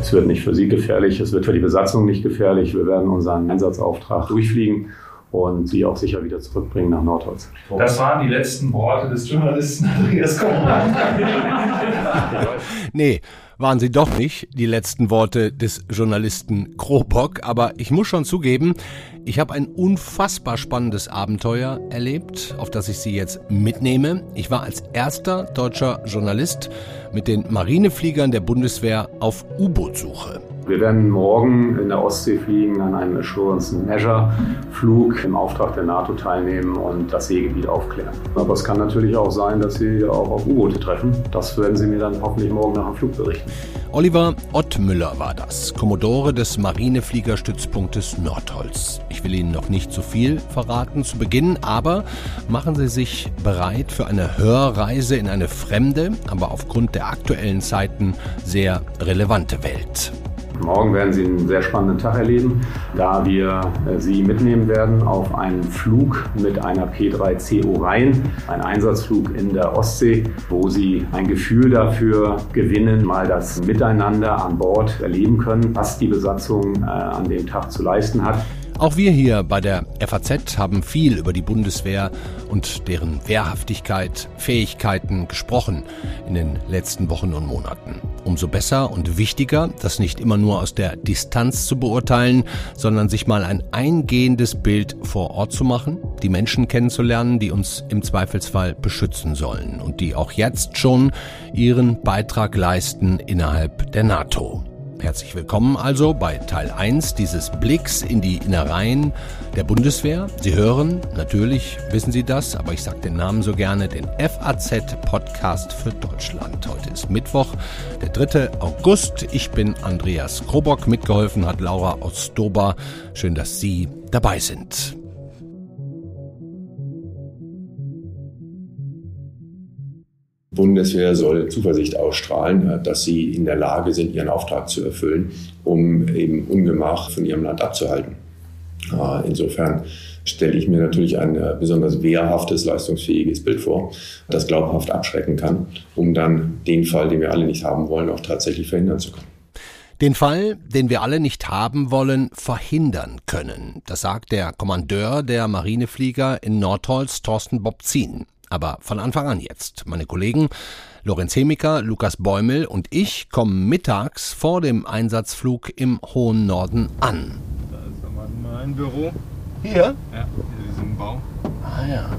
Es wird nicht für Sie gefährlich, es wird für die Besatzung nicht gefährlich. Wir werden unseren Einsatzauftrag durchfliegen und sie auch sicher wieder zurückbringen nach Nordholz. Das waren die letzten Worte des Journalisten Andreas Kohlmann. nee, waren sie doch nicht, die letzten Worte des Journalisten Krobock, aber ich muss schon zugeben, ich habe ein unfassbar spannendes Abenteuer erlebt, auf das ich Sie jetzt mitnehme. Ich war als erster deutscher Journalist mit den Marinefliegern der Bundeswehr auf U-Boot-Suche. Wir werden morgen in der Ostsee fliegen, an einem Assurance Measure Flug im Auftrag der NATO teilnehmen und das Seegebiet aufklären. Aber es kann natürlich auch sein, dass Sie auch auf U-Boote treffen. Das werden Sie mir dann hoffentlich morgen nach dem Flug berichten. Oliver Ottmüller war das, Kommodore des Marinefliegerstützpunktes Nordholz. Ich will Ihnen noch nicht zu viel verraten zu Beginn, aber machen Sie sich bereit für eine Hörreise in eine fremde, aber aufgrund der aktuellen Zeiten sehr relevante Welt. Morgen werden Sie einen sehr spannenden Tag erleben, da wir äh, Sie mitnehmen werden auf einen Flug mit einer P3CO Rhein, ein Einsatzflug in der Ostsee, wo Sie ein Gefühl dafür gewinnen, mal das Miteinander an Bord erleben können, was die Besatzung äh, an dem Tag zu leisten hat. Auch wir hier bei der FAZ haben viel über die Bundeswehr und deren Wehrhaftigkeit, Fähigkeiten gesprochen in den letzten Wochen und Monaten. Umso besser und wichtiger, das nicht immer nur aus der Distanz zu beurteilen, sondern sich mal ein eingehendes Bild vor Ort zu machen, die Menschen kennenzulernen, die uns im Zweifelsfall beschützen sollen und die auch jetzt schon ihren Beitrag leisten innerhalb der NATO. Herzlich willkommen also bei Teil 1 dieses Blicks in die Innereien der Bundeswehr. Sie hören, natürlich wissen Sie das, aber ich sage den Namen so gerne, den FAZ-Podcast für Deutschland. Heute ist Mittwoch, der 3. August. Ich bin Andreas Krobock, mitgeholfen hat Laura Ostober. Schön, dass Sie dabei sind. Bundeswehr soll Zuversicht ausstrahlen, dass sie in der Lage sind, ihren Auftrag zu erfüllen, um eben Ungemach von ihrem Land abzuhalten. Insofern stelle ich mir natürlich ein äh, besonders wehrhaftes, leistungsfähiges Bild vor, das glaubhaft abschrecken kann, um dann den Fall, den wir alle nicht haben wollen, auch tatsächlich verhindern zu können. Den Fall, den wir alle nicht haben wollen, verhindern können. Das sagt der Kommandeur der Marineflieger in Nordholz, Thorsten Bobzin. Aber von Anfang an jetzt. Meine Kollegen Lorenz Hemiker, Lukas Bäumel und ich kommen mittags vor dem Einsatzflug im hohen Norden an. Da ist mein Büro. Hier? Ja, in diesem Bau. Ah ja.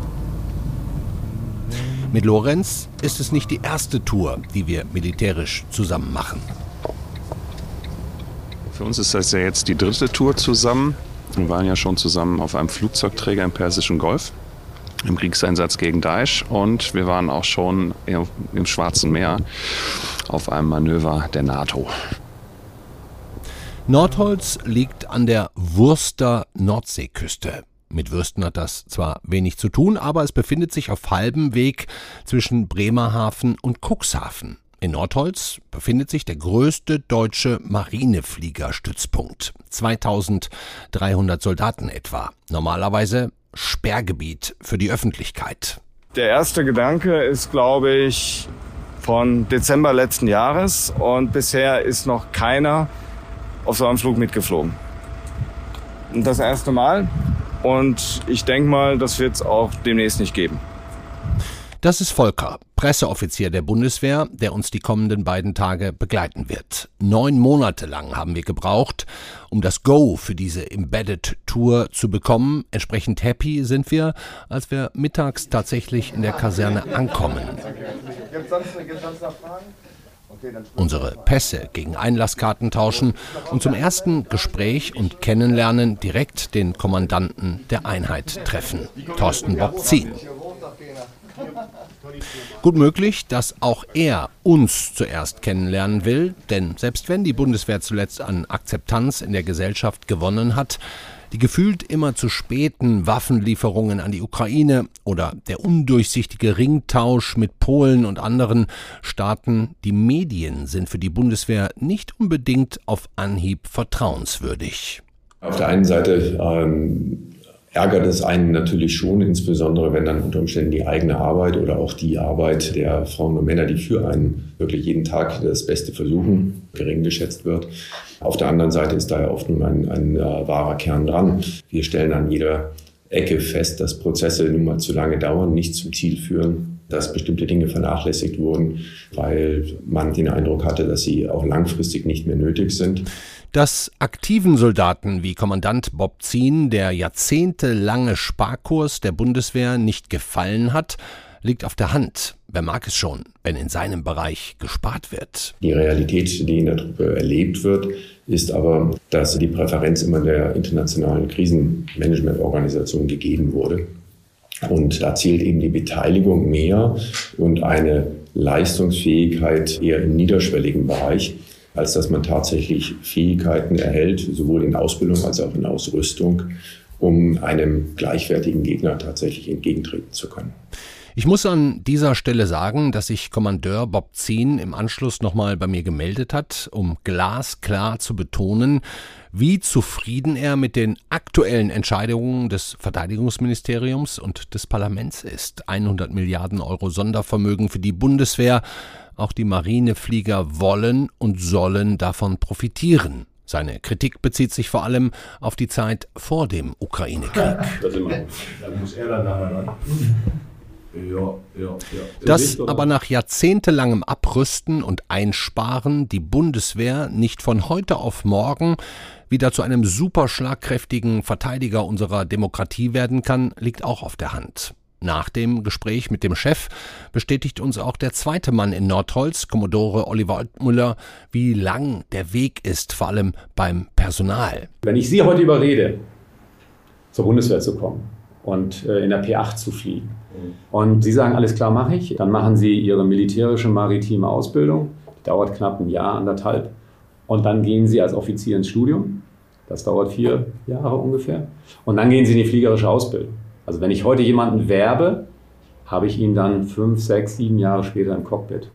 Mit Lorenz ist es nicht die erste Tour, die wir militärisch zusammen machen. Für uns ist das ja jetzt die dritte Tour zusammen. Wir waren ja schon zusammen auf einem Flugzeugträger im Persischen Golf im Kriegseinsatz gegen Daesh und wir waren auch schon im Schwarzen Meer auf einem Manöver der NATO. Nordholz liegt an der Wurster Nordseeküste. Mit Würsten hat das zwar wenig zu tun, aber es befindet sich auf halbem Weg zwischen Bremerhaven und Cuxhaven. In Nordholz befindet sich der größte deutsche Marinefliegerstützpunkt. 2300 Soldaten etwa. Normalerweise Sperrgebiet für die Öffentlichkeit. Der erste Gedanke ist, glaube ich, von Dezember letzten Jahres und bisher ist noch keiner auf so einem Flug mitgeflogen. Das erste Mal und ich denke mal, das wird es auch demnächst nicht geben. Das ist Volker, Presseoffizier der Bundeswehr, der uns die kommenden beiden Tage begleiten wird. Neun Monate lang haben wir gebraucht, um das Go für diese Embedded Tour zu bekommen. Entsprechend happy sind wir, als wir mittags tatsächlich in der Kaserne ankommen. Unsere Pässe gegen Einlasskarten tauschen und zum ersten Gespräch und Kennenlernen direkt den Kommandanten der Einheit treffen, Thorsten Bobzin. Gut möglich, dass auch er uns zuerst kennenlernen will, denn selbst wenn die Bundeswehr zuletzt an Akzeptanz in der Gesellschaft gewonnen hat, die gefühlt immer zu späten Waffenlieferungen an die Ukraine oder der undurchsichtige Ringtausch mit Polen und anderen Staaten, die Medien sind für die Bundeswehr nicht unbedingt auf Anhieb vertrauenswürdig. Auf der einen Seite ähm, ärgert es einen natürlich schon, insbesondere wenn dann unter Umständen die eigene Arbeit oder auch die Arbeit der Frauen und Männer, die für einen wirklich jeden Tag das Beste versuchen, gering geschätzt wird. Auf der anderen Seite ist da ja oft nun ein, ein, ein wahrer Kern dran. Wir stellen an jeder Ecke fest, dass Prozesse nun mal zu lange dauern, nicht zum Ziel führen, dass bestimmte Dinge vernachlässigt wurden, weil man den Eindruck hatte, dass sie auch langfristig nicht mehr nötig sind. Dass aktiven Soldaten wie Kommandant Bob Zien der jahrzehntelange Sparkurs der Bundeswehr nicht gefallen hat, liegt auf der Hand. Wer mag es schon, wenn in seinem Bereich gespart wird? Die Realität, die in der Truppe erlebt wird, ist aber, dass die Präferenz immer der internationalen Krisenmanagementorganisation gegeben wurde. Und da zählt eben die Beteiligung mehr und eine Leistungsfähigkeit eher im niederschwelligen Bereich als dass man tatsächlich Fähigkeiten erhält, sowohl in Ausbildung als auch in Ausrüstung, um einem gleichwertigen Gegner tatsächlich entgegentreten zu können. Ich muss an dieser Stelle sagen, dass sich Kommandeur Bob Zien im Anschluss nochmal bei mir gemeldet hat, um glasklar zu betonen, wie zufrieden er mit den aktuellen Entscheidungen des Verteidigungsministeriums und des Parlaments ist. 100 Milliarden Euro Sondervermögen für die Bundeswehr, auch die Marineflieger wollen und sollen davon profitieren. Seine Kritik bezieht sich vor allem auf die Zeit vor dem Ukraine-Krieg. Da muss er dann nachher ran. Ja, ja, ja. Dass aber nach jahrzehntelangem Abrüsten und Einsparen die Bundeswehr nicht von heute auf morgen wieder zu einem superschlagkräftigen Verteidiger unserer Demokratie werden kann, liegt auch auf der Hand. Nach dem Gespräch mit dem Chef bestätigt uns auch der zweite Mann in Nordholz, Kommodore Oliver Altmüller, wie lang der Weg ist, vor allem beim Personal. Wenn ich Sie heute überrede, zur Bundeswehr zu kommen und äh, in der P8 zu fliegen, und Sie sagen, alles klar, mache ich, dann machen Sie Ihre militärische maritime Ausbildung, die dauert knapp ein Jahr, anderthalb, und dann gehen Sie als Offizier ins Studium, das dauert vier Jahre ungefähr, und dann gehen Sie in die fliegerische Ausbildung. Also wenn ich heute jemanden werbe, habe ich ihn dann fünf, sechs, sieben Jahre später im Cockpit.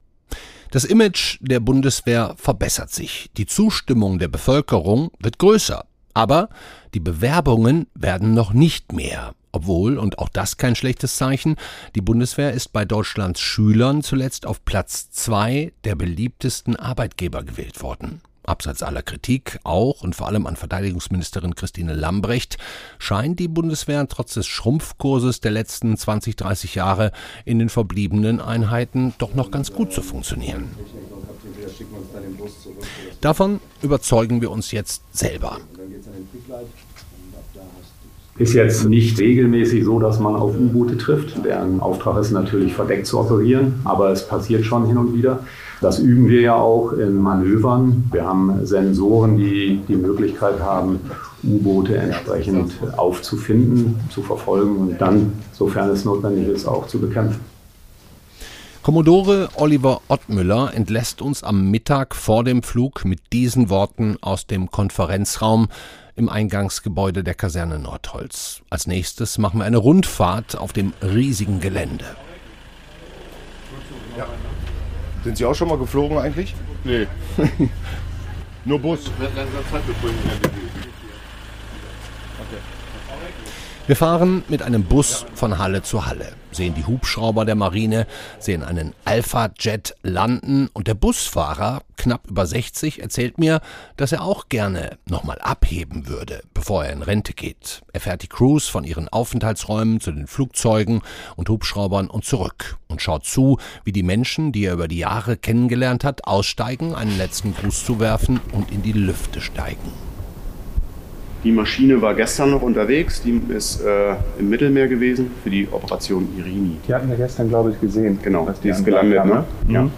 Das Image der Bundeswehr verbessert sich. Die Zustimmung der Bevölkerung wird größer. Aber die Bewerbungen werden noch nicht mehr. Obwohl, und auch das kein schlechtes Zeichen, die Bundeswehr ist bei Deutschlands Schülern zuletzt auf Platz zwei der beliebtesten Arbeitgeber gewählt worden. Abseits aller Kritik, auch und vor allem an Verteidigungsministerin Christine Lambrecht, scheint die Bundeswehr trotz des Schrumpfkurses der letzten 20, 30 Jahre in den verbliebenen Einheiten doch noch ganz gut zu funktionieren. Davon überzeugen wir uns jetzt selber. Ist jetzt nicht regelmäßig so, dass man auf U-Boote trifft. Deren Auftrag ist natürlich verdeckt zu operieren, aber es passiert schon hin und wieder. Das üben wir ja auch in Manövern. Wir haben Sensoren, die die Möglichkeit haben, U-Boote entsprechend aufzufinden, zu verfolgen und dann, sofern es notwendig ist, auch zu bekämpfen. Kommodore Oliver Ottmüller entlässt uns am Mittag vor dem Flug mit diesen Worten aus dem Konferenzraum im Eingangsgebäude der Kaserne Nordholz. Als nächstes machen wir eine Rundfahrt auf dem riesigen Gelände. Ja. Sind Sie auch schon mal geflogen eigentlich? Nee. Nur Bus. Wir fahren mit einem Bus von Halle zu Halle, sehen die Hubschrauber der Marine, sehen einen Alpha-Jet landen und der Busfahrer, knapp über 60, erzählt mir, dass er auch gerne nochmal abheben würde, bevor er in Rente geht. Er fährt die Crews von ihren Aufenthaltsräumen zu den Flugzeugen und Hubschraubern und zurück und schaut zu, wie die Menschen, die er über die Jahre kennengelernt hat, aussteigen, einen letzten Gruß zu werfen und in die Lüfte steigen. Die Maschine war gestern noch unterwegs, die ist äh, im Mittelmeer gewesen für die Operation Irini. Die hatten wir gestern, glaube ich, gesehen. Genau, die ist gelandet. Ne? Ja. Mhm.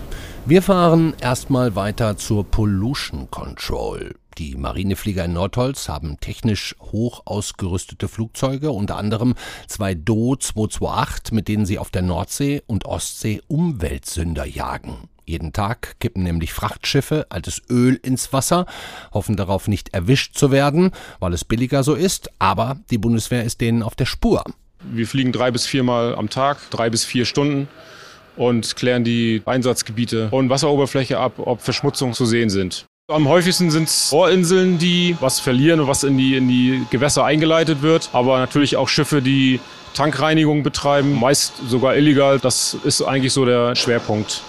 Wir fahren erstmal weiter zur Pollution Control. Die Marineflieger in Nordholz haben technisch hoch ausgerüstete Flugzeuge, unter anderem zwei Do 228, mit denen sie auf der Nordsee und Ostsee Umweltsünder jagen. Jeden Tag kippen nämlich Frachtschiffe altes Öl ins Wasser, hoffen darauf nicht erwischt zu werden, weil es billiger so ist, aber die Bundeswehr ist denen auf der Spur. Wir fliegen drei bis viermal am Tag, drei bis vier Stunden und klären die Einsatzgebiete und Wasseroberfläche ab, ob Verschmutzungen zu sehen sind. Am häufigsten sind es Bohrinseln, die was verlieren und was in die, in die Gewässer eingeleitet wird. Aber natürlich auch Schiffe, die Tankreinigung betreiben, meist sogar illegal. Das ist eigentlich so der Schwerpunkt.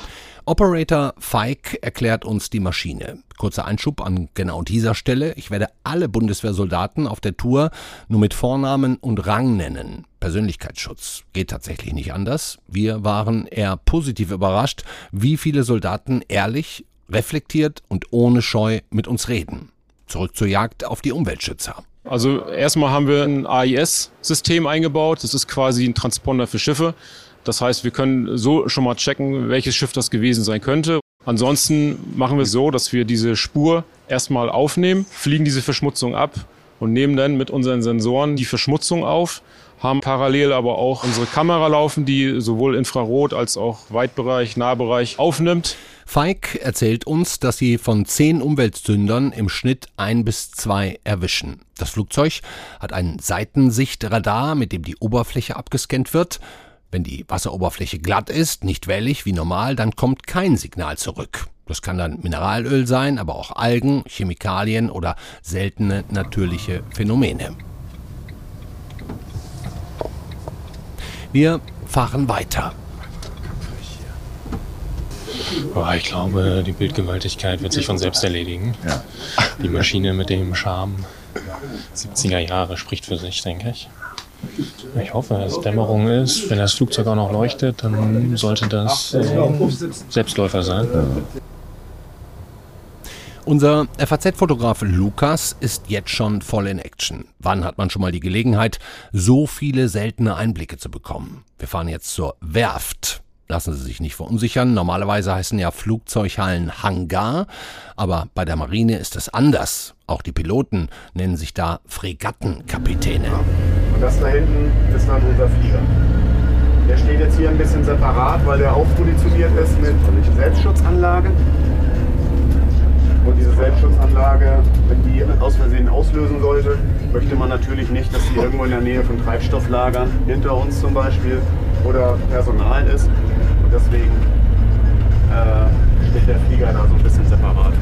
Operator Feig erklärt uns die Maschine. Kurzer Einschub an genau dieser Stelle. Ich werde alle Bundeswehrsoldaten auf der Tour nur mit Vornamen und Rang nennen. Persönlichkeitsschutz geht tatsächlich nicht anders. Wir waren eher positiv überrascht, wie viele Soldaten ehrlich, reflektiert und ohne Scheu mit uns reden. Zurück zur Jagd auf die Umweltschützer. Also erstmal haben wir ein AIS-System eingebaut. Das ist quasi ein Transponder für Schiffe. Das heißt, wir können so schon mal checken, welches Schiff das gewesen sein könnte. Ansonsten machen wir es so, dass wir diese Spur erstmal aufnehmen, fliegen diese Verschmutzung ab und nehmen dann mit unseren Sensoren die Verschmutzung auf, haben parallel aber auch unsere Kamera laufen, die sowohl Infrarot als auch Weitbereich, Nahbereich aufnimmt. Feig erzählt uns, dass sie von zehn Umweltsündern im Schnitt ein bis zwei erwischen. Das Flugzeug hat ein Seitensichtradar, mit dem die Oberfläche abgescannt wird. Wenn die Wasseroberfläche glatt ist, nicht wellig wie normal, dann kommt kein Signal zurück. Das kann dann Mineralöl sein, aber auch Algen, Chemikalien oder seltene natürliche Phänomene. Wir fahren weiter. Boah, ich glaube, die Bildgewaltigkeit wird sich von selbst erledigen. Ja. Die Maschine mit dem Charme 70er Jahre spricht für sich, denke ich. Ich hoffe, dass es Dämmerung ist. Wenn das Flugzeug auch noch leuchtet, dann sollte das äh, Selbstläufer sein. Unser FAZ-Fotograf Lukas ist jetzt schon voll in Action. Wann hat man schon mal die Gelegenheit, so viele seltene Einblicke zu bekommen? Wir fahren jetzt zur Werft. Lassen Sie sich nicht verunsichern. Normalerweise heißen ja Flugzeughallen Hangar, aber bei der Marine ist es anders. Auch die Piloten nennen sich da Fregattenkapitäne. Das da hinten ist dann unser Flieger. Der steht jetzt hier ein bisschen separat, weil der aufpositioniert ist mit Selbstschutzanlage. Und diese Selbstschutzanlage, wenn die aus Versehen auslösen sollte, möchte man natürlich nicht, dass sie irgendwo in der Nähe von Treibstofflagern, hinter uns zum Beispiel, oder Personal ist. Und deswegen äh, steht der Flieger da so ein bisschen separat.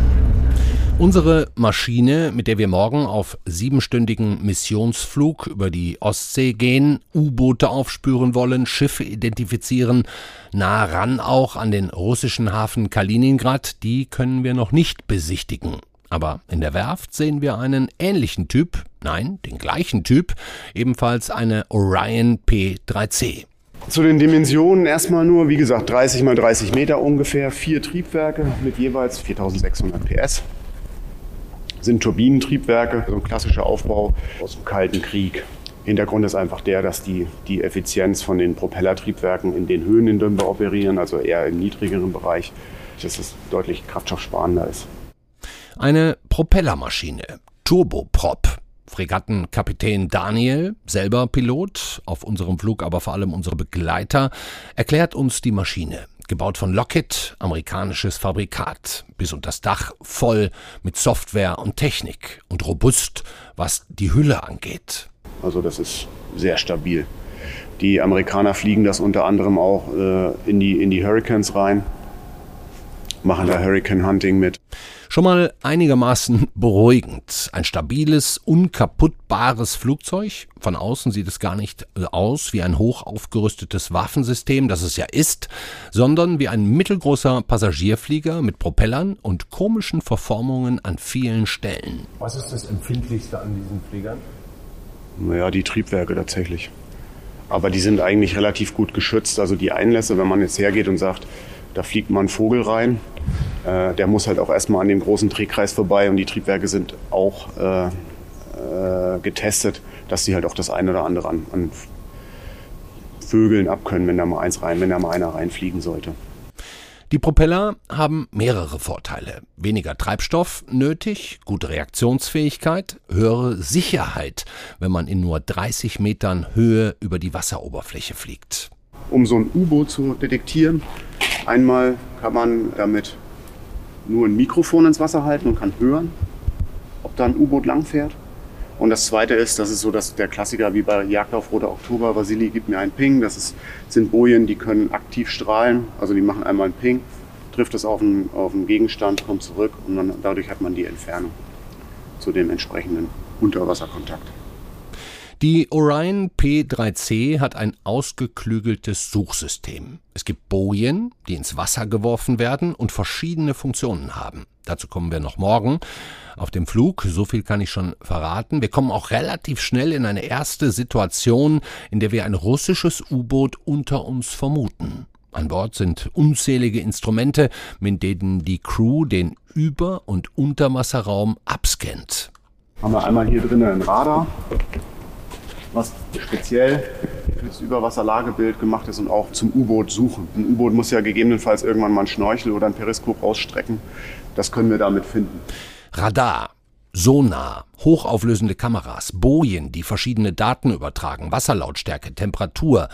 Unsere Maschine, mit der wir morgen auf siebenstündigen Missionsflug über die Ostsee gehen, U-Boote aufspüren wollen, Schiffe identifizieren, nah ran auch an den russischen Hafen Kaliningrad, die können wir noch nicht besichtigen. Aber in der Werft sehen wir einen ähnlichen Typ, nein, den gleichen Typ, ebenfalls eine Orion P3C. Zu den Dimensionen erstmal nur, wie gesagt, 30 mal 30 Meter ungefähr, vier Triebwerke mit jeweils 4600 PS sind Turbinentriebwerke, so ein klassischer Aufbau aus dem Kalten Krieg. Hintergrund ist einfach der, dass die, die Effizienz von den Propellertriebwerken in den Höhen, in denen wir operieren, also eher im niedrigeren Bereich, dass es deutlich kraftstoffsparender ist. Eine Propellermaschine, Turboprop. Fregattenkapitän Daniel, selber Pilot, auf unserem Flug aber vor allem unsere Begleiter, erklärt uns die Maschine gebaut von Lockheed, amerikanisches Fabrikat, bis unter das Dach voll mit Software und Technik und robust, was die Hülle angeht. Also das ist sehr stabil. Die Amerikaner fliegen das unter anderem auch äh, in, die, in die Hurricanes rein, machen da Hurricane Hunting mit. Schon mal einigermaßen beruhigend. Ein stabiles, unkaputtbares Flugzeug. Von außen sieht es gar nicht äh, aus wie ein hoch aufgerüstetes Waffensystem, das es ja ist, sondern wie ein mittelgroßer Passagierflieger mit Propellern und komischen Verformungen an vielen Stellen. Was ist das Empfindlichste an diesen Fliegern? Naja, die Triebwerke tatsächlich. Aber die sind eigentlich relativ gut geschützt. Also die Einlässe, wenn man jetzt hergeht und sagt, da fliegt mal ein Vogel rein, äh, der muss halt auch erstmal an dem großen Drehkreis vorbei und die Triebwerke sind auch äh, äh, getestet, dass sie halt auch das eine oder andere an, an Vögeln abkönnen, wenn da mal eins rein, wenn da mal einer reinfliegen sollte. Die Propeller haben mehrere Vorteile. Weniger Treibstoff nötig, gute Reaktionsfähigkeit, höhere Sicherheit, wenn man in nur 30 Metern Höhe über die Wasseroberfläche fliegt. Um so ein U-Boot zu detektieren, einmal kann man damit nur ein Mikrofon ins Wasser halten und kann hören, ob da ein U-Boot langfährt. Und das zweite ist, das ist so dass der Klassiker wie bei Jagd auf Roter Oktober, Vasili gibt mir einen Ping. Das ist, sind Bojen, die können aktiv strahlen. Also die machen einmal einen Ping, trifft es auf einen, auf einen Gegenstand, kommt zurück und dann, dadurch hat man die Entfernung zu dem entsprechenden Unterwasserkontakt. Die Orion P3C hat ein ausgeklügeltes Suchsystem. Es gibt Bojen, die ins Wasser geworfen werden und verschiedene Funktionen haben. Dazu kommen wir noch morgen auf dem Flug. So viel kann ich schon verraten. Wir kommen auch relativ schnell in eine erste Situation, in der wir ein russisches U-Boot unter uns vermuten. An Bord sind unzählige Instrumente, mit denen die Crew den Über- und Unterwasserraum abscannt. Haben wir einmal hier drinnen ein Radar, was speziell für das Überwasserlagebild gemacht ist und auch zum U-Boot suchen. Ein U-Boot muss ja gegebenenfalls irgendwann mal einen Schnorchel oder ein Periskop ausstrecken. Das können wir damit finden. Radar, Sonar, hochauflösende Kameras, Bojen, die verschiedene Daten übertragen, Wasserlautstärke, Temperatur,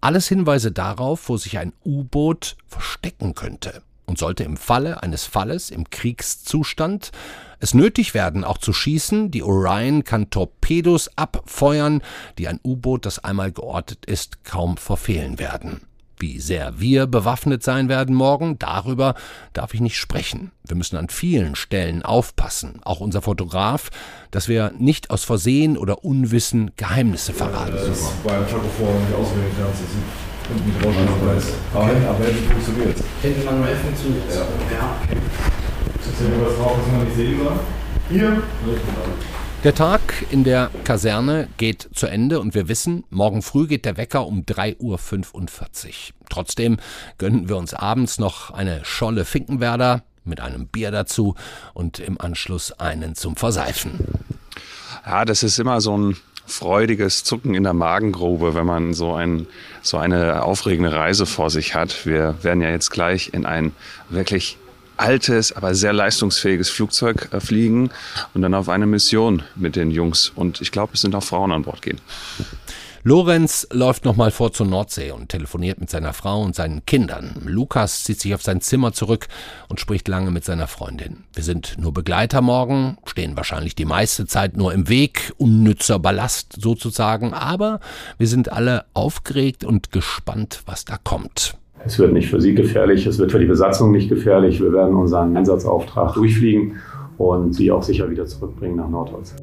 alles Hinweise darauf, wo sich ein U-Boot verstecken könnte und sollte im Falle eines Falles im Kriegszustand es nötig werden, auch zu schießen. Die Orion kann Torpedos abfeuern, die ein U-Boot, das einmal geortet ist, kaum verfehlen werden. Wie sehr wir bewaffnet sein werden morgen, darüber darf ich nicht sprechen. Wir müssen an vielen Stellen aufpassen, auch unser Fotograf, dass wir nicht aus Versehen oder Unwissen Geheimnisse verraten. Das ist bei einem Tag vorher nicht auswendig hinten mit Rauschen weiß. Aber hinten aber hinten funktioniert Hinten manuell funktioniert Ja. ja. Ist ja was drauf, was man nicht sehen soll? Hier? Der Tag in der Kaserne geht zu Ende und wir wissen, morgen früh geht der Wecker um 3.45 Uhr. Trotzdem gönnen wir uns abends noch eine Scholle Finkenwerder mit einem Bier dazu und im Anschluss einen zum Verseifen. Ja, das ist immer so ein freudiges Zucken in der Magengrube, wenn man so, ein, so eine aufregende Reise vor sich hat. Wir werden ja jetzt gleich in ein wirklich altes, aber sehr leistungsfähiges Flugzeug äh, fliegen und dann auf eine Mission mit den Jungs. Und ich glaube, es sind auch Frauen an Bord gehen. Lorenz läuft nochmal vor zur Nordsee und telefoniert mit seiner Frau und seinen Kindern. Lukas zieht sich auf sein Zimmer zurück und spricht lange mit seiner Freundin. Wir sind nur Begleiter morgen, stehen wahrscheinlich die meiste Zeit nur im Weg, unnützer Ballast sozusagen, aber wir sind alle aufgeregt und gespannt, was da kommt. Es wird nicht für Sie gefährlich, es wird für die Besatzung nicht gefährlich. Wir werden unseren Einsatzauftrag durchfliegen und Sie auch sicher wieder zurückbringen nach Nordholz.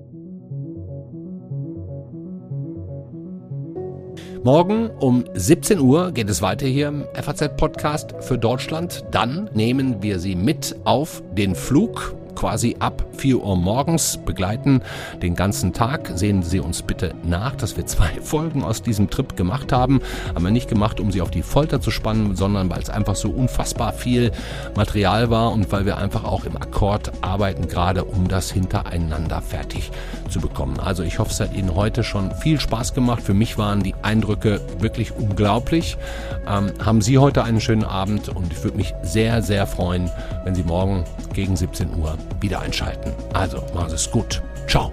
Morgen um 17 Uhr geht es weiter hier im FAZ-Podcast für Deutschland. Dann nehmen wir Sie mit auf den Flug quasi ab 4 Uhr morgens begleiten den ganzen Tag. Sehen Sie uns bitte nach, dass wir zwei Folgen aus diesem Trip gemacht haben. Haben wir nicht gemacht, um Sie auf die Folter zu spannen, sondern weil es einfach so unfassbar viel Material war und weil wir einfach auch im Akkord arbeiten, gerade um das hintereinander fertig zu bekommen. Also ich hoffe, es hat Ihnen heute schon viel Spaß gemacht. Für mich waren die Eindrücke wirklich unglaublich. Ähm, haben Sie heute einen schönen Abend und ich würde mich sehr, sehr freuen, wenn Sie morgen gegen 17 Uhr wieder einschalten. Also, machen Sie es gut. Ciao.